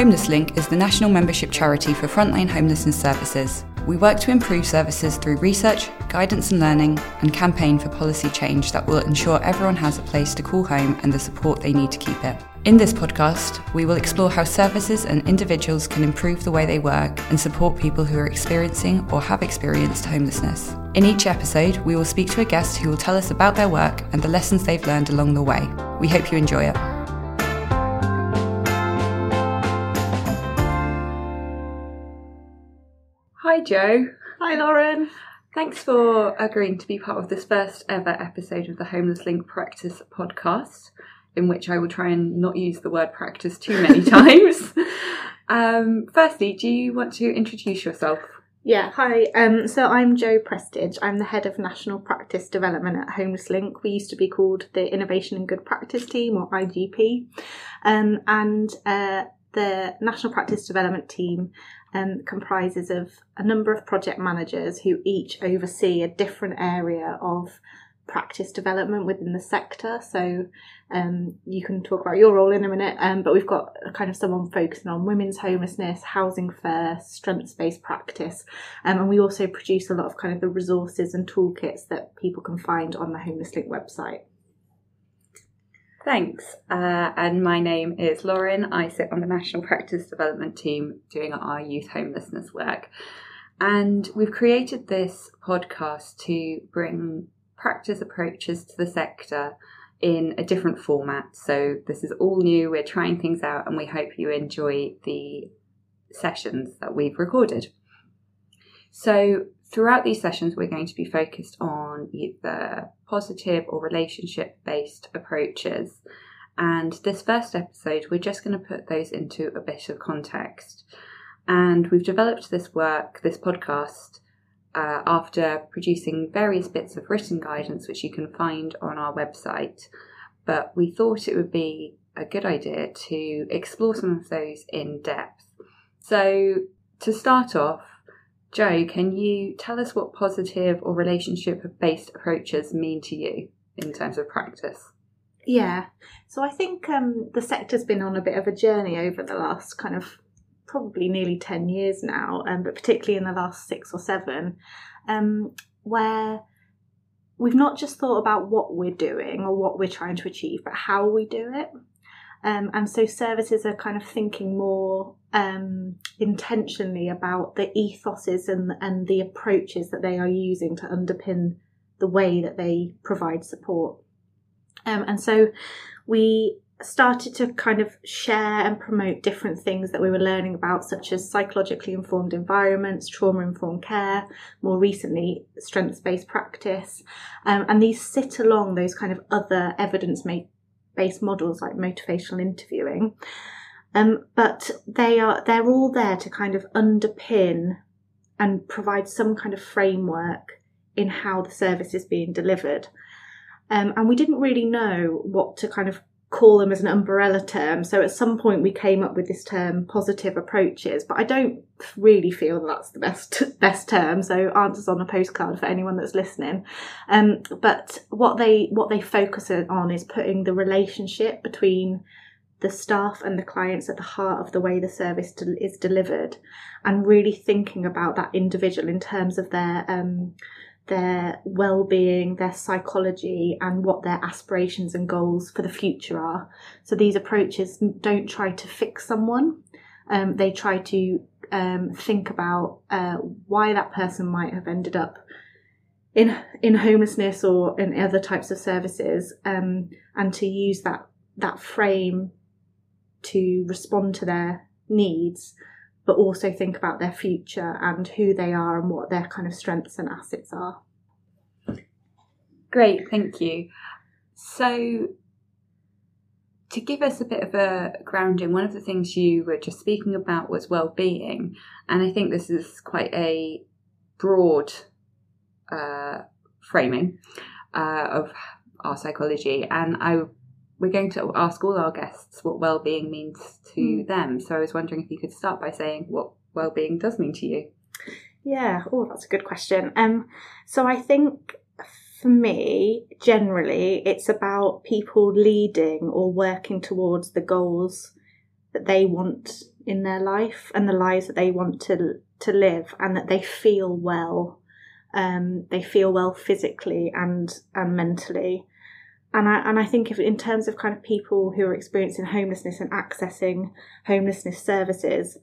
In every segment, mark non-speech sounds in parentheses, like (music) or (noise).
Homeless Link is the national membership charity for frontline homelessness services. We work to improve services through research, guidance and learning, and campaign for policy change that will ensure everyone has a place to call home and the support they need to keep it. In this podcast, we will explore how services and individuals can improve the way they work and support people who are experiencing or have experienced homelessness. In each episode, we will speak to a guest who will tell us about their work and the lessons they've learned along the way. We hope you enjoy it. Hi, Joe. Hi, Lauren. Thanks for agreeing to be part of this first ever episode of the Homeless Link Practice podcast, in which I will try and not use the word practice too many (laughs) times. Um, firstly, do you want to introduce yourself? Yeah, hi. Um, so I'm Joe Prestidge. I'm the head of national practice development at Homeless Link. We used to be called the Innovation and Good Practice Team, or IGP, um, and uh, the national practice development team um, comprises of a number of project managers who each oversee a different area of practice development within the sector. So um, you can talk about your role in a minute, um, but we've got kind of someone focusing on women's homelessness, housing first, strengths based practice, um, and we also produce a lot of kind of the resources and toolkits that people can find on the Homeless Link website. Thanks. Uh, and my name is Lauren. I sit on the National Practice Development team doing our youth homelessness work. And we've created this podcast to bring practice approaches to the sector in a different format. So this is all new. We're trying things out and we hope you enjoy the sessions that we've recorded. So throughout these sessions, we're going to be focused on either positive or relationship based approaches. And this first episode, we're just going to put those into a bit of context. And we've developed this work, this podcast, uh, after producing various bits of written guidance, which you can find on our website. But we thought it would be a good idea to explore some of those in depth. So, to start off, Joe, can you tell us what positive or relationship based approaches mean to you in terms of practice? Yeah, so I think um, the sector's been on a bit of a journey over the last kind of probably nearly 10 years now, um, but particularly in the last six or seven, um, where we've not just thought about what we're doing or what we're trying to achieve, but how we do it. Um, and so services are kind of thinking more um, intentionally about the ethoses and, and the approaches that they are using to underpin the way that they provide support. Um, and so we started to kind of share and promote different things that we were learning about, such as psychologically informed environments, trauma informed care, more recently, strengths based practice. Um, and these sit along those kind of other evidence based models like motivational interviewing. Um, but they are they're all there to kind of underpin and provide some kind of framework in how the service is being delivered. Um, and we didn't really know what to kind of call them as an umbrella term. So at some point we came up with this term positive approaches, but I don't really feel that that's the best (laughs) best term. So answers on a postcard for anyone that's listening. Um, but what they what they focus on is putting the relationship between the staff and the clients at the heart of the way the service de- is delivered, and really thinking about that individual in terms of their um, their well-being, their psychology, and what their aspirations and goals for the future are. So these approaches don't try to fix someone; um, they try to um, think about uh, why that person might have ended up in in homelessness or in other types of services, um, and to use that that frame to respond to their needs, but also think about their future and who they are and what their kind of strengths and assets are. Great, thank you. So, to give us a bit of a grounding, one of the things you were just speaking about was well-being, and I think this is quite a broad uh, framing uh, of our psychology, and I we're going to ask all our guests what well-being means to mm. them. So I was wondering if you could start by saying what well-being does mean to you. Yeah, oh, that's a good question. Um, so I think for me, generally, it's about people leading or working towards the goals that they want in their life and the lives that they want to to live, and that they feel well. Um, they feel well physically and and mentally. And I and I think if in terms of kind of people who are experiencing homelessness and accessing homelessness services,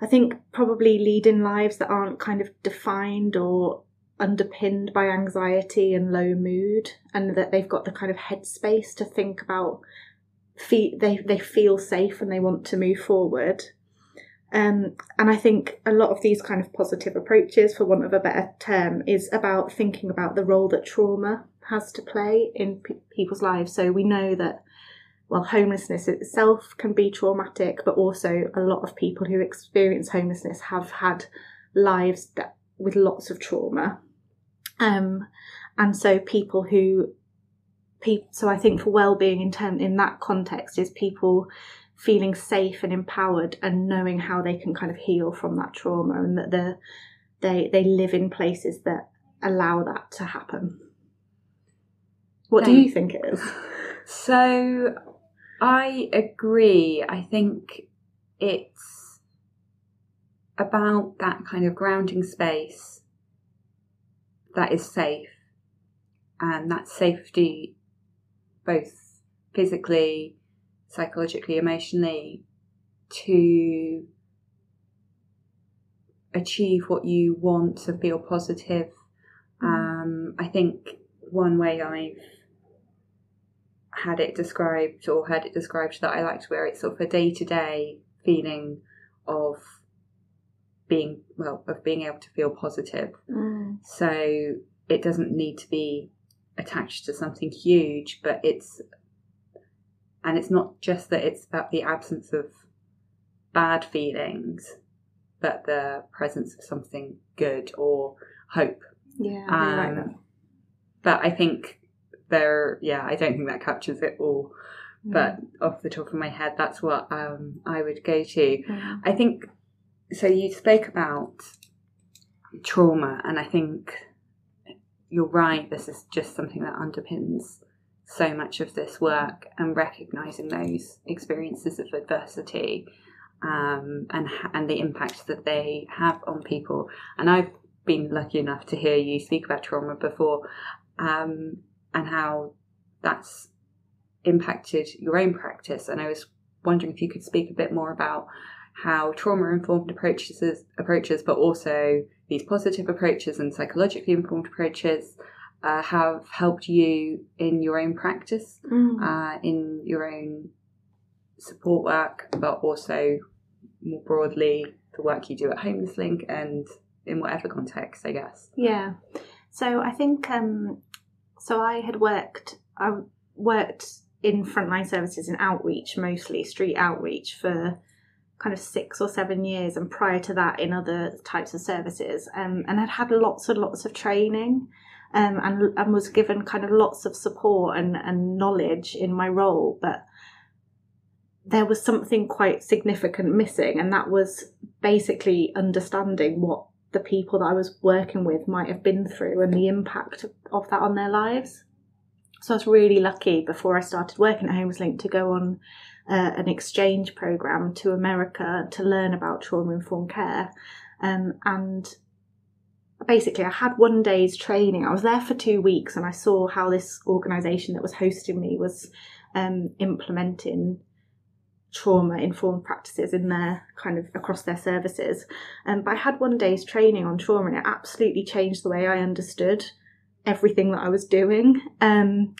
I think probably leading lives that aren't kind of defined or underpinned by anxiety and low mood, and that they've got the kind of headspace to think about. Feel, they they feel safe and they want to move forward. Um, and I think a lot of these kind of positive approaches, for want of a better term, is about thinking about the role that trauma has to play in pe- people's lives. So we know that well, homelessness itself can be traumatic, but also a lot of people who experience homelessness have had lives that, with lots of trauma. Um, and so people who, pe- so I think for well-being in term in that context is people feeling safe and empowered and knowing how they can kind of heal from that trauma and that they they they live in places that allow that to happen. What do you think it is? So I agree. I think it's about that kind of grounding space that is safe and that safety both physically, psychologically, emotionally to achieve what you want to feel positive. Mm. Um, I think one way I've had it described or heard it described that I liked where it's sort of a day to day feeling of being well of being able to feel positive. Mm. So it doesn't need to be attached to something huge, but it's and it's not just that it's about the absence of bad feelings, but the presence of something good or hope. Yeah, I like Um, that. But I think there, yeah, I don't think that captures it all. Mm. But off the top of my head, that's what um, I would go to. Mm. I think so. You spoke about trauma, and I think you're right. This is just something that underpins so much of this work, and recognizing those experiences of adversity um, and and the impact that they have on people. And I've been lucky enough to hear you speak about trauma before, um, and how that's impacted your own practice. And I was wondering if you could speak a bit more about how trauma informed approaches approaches, but also these positive approaches and psychologically informed approaches uh, have helped you in your own practice, Mm. uh, in your own support work, but also more broadly the work you do at Homeless Link and in whatever context, I guess. Yeah. So I think um so I had worked I worked in frontline services in outreach mostly, street outreach for kind of six or seven years and prior to that in other types of services. Um and I'd had lots and lots of training um and and was given kind of lots of support and, and knowledge in my role, but there was something quite significant missing and that was basically understanding what the people that I was working with might have been through and the impact of that on their lives. So I was really lucky before I started working at Homeless Link to go on uh, an exchange program to America to learn about trauma informed care. Um, and basically, I had one day's training. I was there for two weeks and I saw how this organisation that was hosting me was um, implementing trauma informed practices in their kind of across their services. Um, but I had one day's training on trauma and it absolutely changed the way I understood everything that I was doing. Um,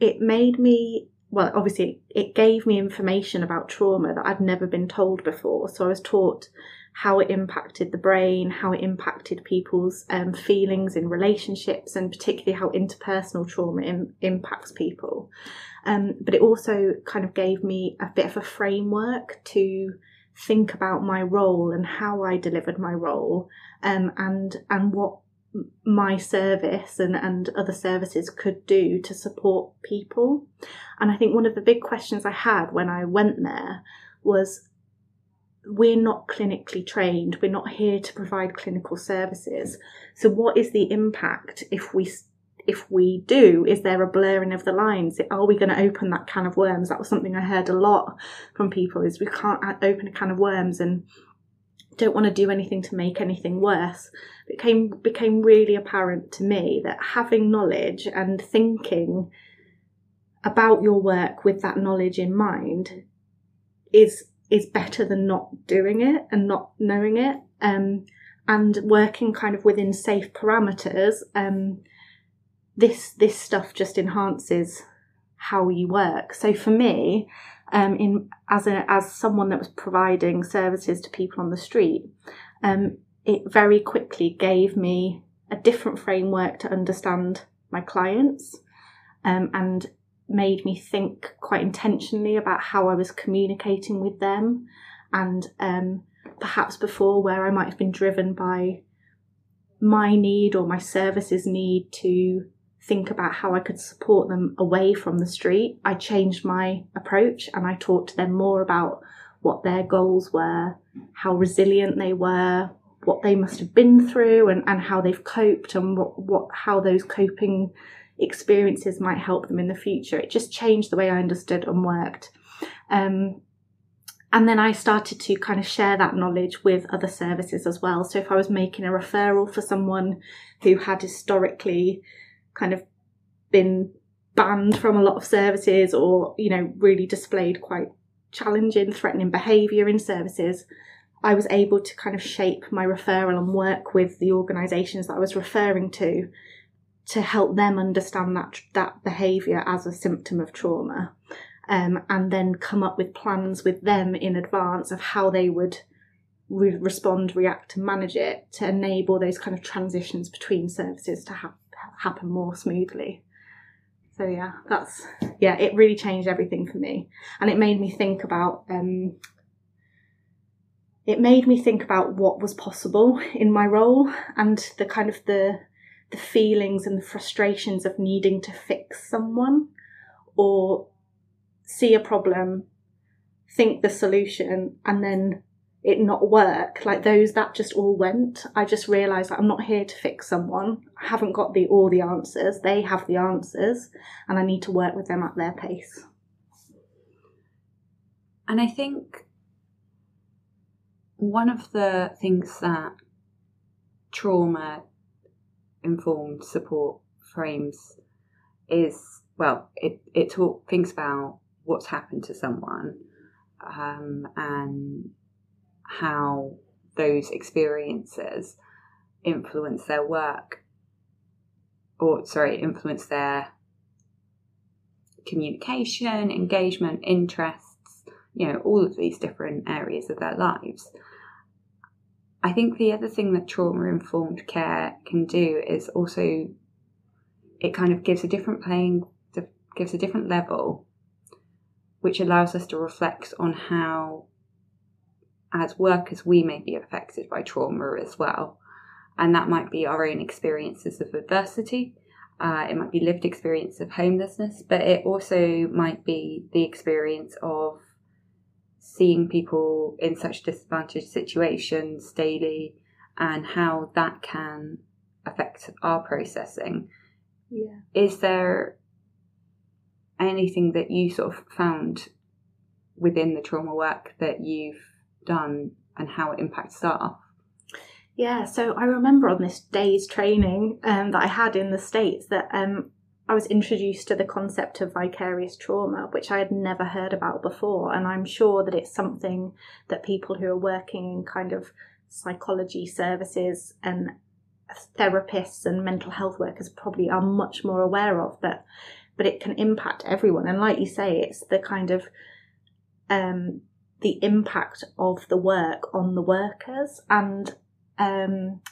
it made me, well, obviously, it gave me information about trauma that I'd never been told before. So I was taught how it impacted the brain, how it impacted people's um, feelings in relationships, and particularly how interpersonal trauma Im- impacts people. Um, but it also kind of gave me a bit of a framework to think about my role and how I delivered my role, um, and and what my service and, and other services could do to support people. And I think one of the big questions I had when I went there was we're not clinically trained, we're not here to provide clinical services. So, what is the impact if we if we do, is there a blurring of the lines? Are we going to open that can of worms? That was something I heard a lot from people is we can't open a can of worms and don't want to do anything to make anything worse. It became became really apparent to me that having knowledge and thinking about your work with that knowledge in mind is is better than not doing it and not knowing it. Um, and working kind of within safe parameters, um, this this stuff just enhances how you work. So for me, um, in as a as someone that was providing services to people on the street, um, it very quickly gave me a different framework to understand my clients, um, and made me think quite intentionally about how I was communicating with them, and um, perhaps before where I might have been driven by my need or my services need to think about how I could support them away from the street, I changed my approach and I talked to them more about what their goals were, how resilient they were, what they must have been through and, and how they've coped and what, what how those coping experiences might help them in the future. It just changed the way I understood and worked. Um, and then I started to kind of share that knowledge with other services as well. So if I was making a referral for someone who had historically kind of been banned from a lot of services or, you know, really displayed quite challenging, threatening behaviour in services, I was able to kind of shape my referral and work with the organisations that I was referring to to help them understand that that behaviour as a symptom of trauma, um, and then come up with plans with them in advance of how they would re- respond, react, and manage it to enable those kind of transitions between services to happen happen more smoothly. So yeah, that's yeah, it really changed everything for me, and it made me think about um, it made me think about what was possible in my role and the kind of the the feelings and the frustrations of needing to fix someone or see a problem, think the solution, and then it not work. Like those that just all went. I just realized that i'm not here to fix someone. I haven't got the all the answers. They have the answers and i need to work with them at their pace. And i think one of the things that trauma informed support frames is well it it talk thinks about what's happened to someone um, and how those experiences influence their work or sorry influence their communication engagement interests you know all of these different areas of their lives i think the other thing that trauma informed care can do is also it kind of gives a different playing gives a different level which allows us to reflect on how as workers, we may be affected by trauma as well. And that might be our own experiences of adversity. Uh, it might be lived experience of homelessness, but it also might be the experience of seeing people in such disadvantaged situations daily and how that can affect our processing. Yeah. Is there anything that you sort of found within the trauma work that you've done and how it impacts staff? Yeah, so I remember on this day's training um, that I had in the States that um, I was introduced to the concept of vicarious trauma, which I had never heard about before. And I'm sure that it's something that people who are working in kind of psychology services and therapists and mental health workers probably are much more aware of, but but it can impact everyone. And like you say, it's the kind of um, the impact of the work on the workers and um,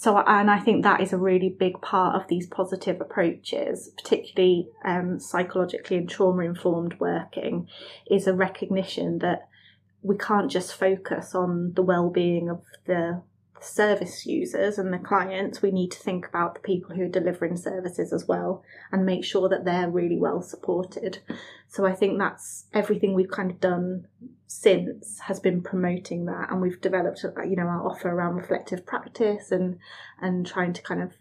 so and I think that is a really big part of these positive approaches, particularly um, psychologically and trauma informed working, is a recognition that we can't just focus on the well being of the service users and the clients, we need to think about the people who are delivering services as well and make sure that they're really well supported. So I think that's everything we've kind of done since has been promoting that and we've developed uh, you know our offer around reflective practice and and trying to kind of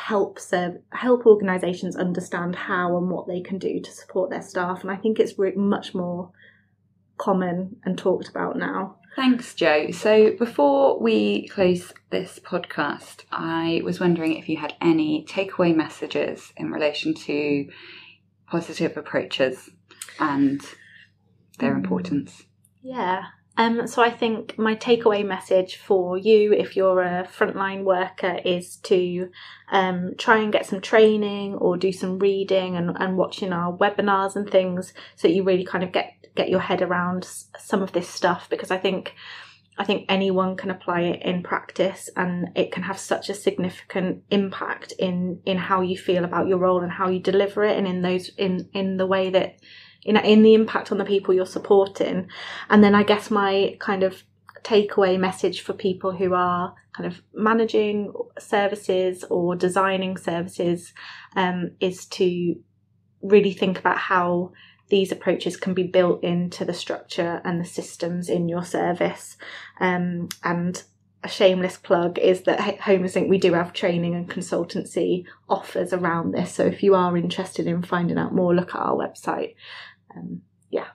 help serve help organisations understand how and what they can do to support their staff. And I think it's much more common and talked about now. Thanks, Joe. So before we close this podcast, I was wondering if you had any takeaway messages in relation to positive approaches and their mm. importance. Yeah. Um, so I think my takeaway message for you, if you're a frontline worker, is to um, try and get some training or do some reading and, and watching our webinars and things, so you really kind of get get your head around some of this stuff. Because I think I think anyone can apply it in practice, and it can have such a significant impact in in how you feel about your role and how you deliver it, and in those in in the way that in, in the impact on the people you're supporting. And then I guess my kind of takeaway message for people who are kind of managing services or designing services um, is to really think about how these approaches can be built into the structure and the systems in your service. Um, and a shameless plug is that Homeless Link we do have training and consultancy offers around this. So if you are interested in finding out more, look at our website um, yeah.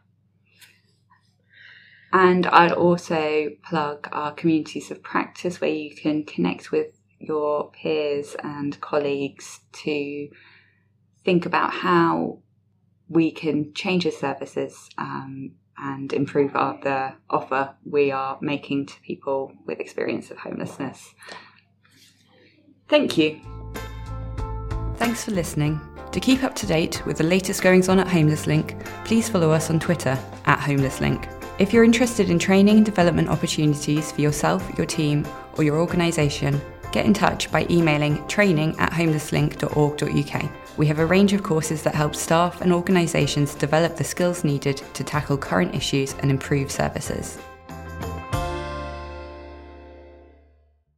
And I'd also plug our communities of practice where you can connect with your peers and colleagues to think about how we can change the services um, and improve our, the offer we are making to people with experience of homelessness. Thank you. Thanks for listening. To keep up to date with the latest goings on at Homeless Link, please follow us on Twitter at Homeless Link. If you're interested in training and development opportunities for yourself, your team, or your organisation, get in touch by emailing training at homelesslink.org.uk. We have a range of courses that help staff and organisations develop the skills needed to tackle current issues and improve services.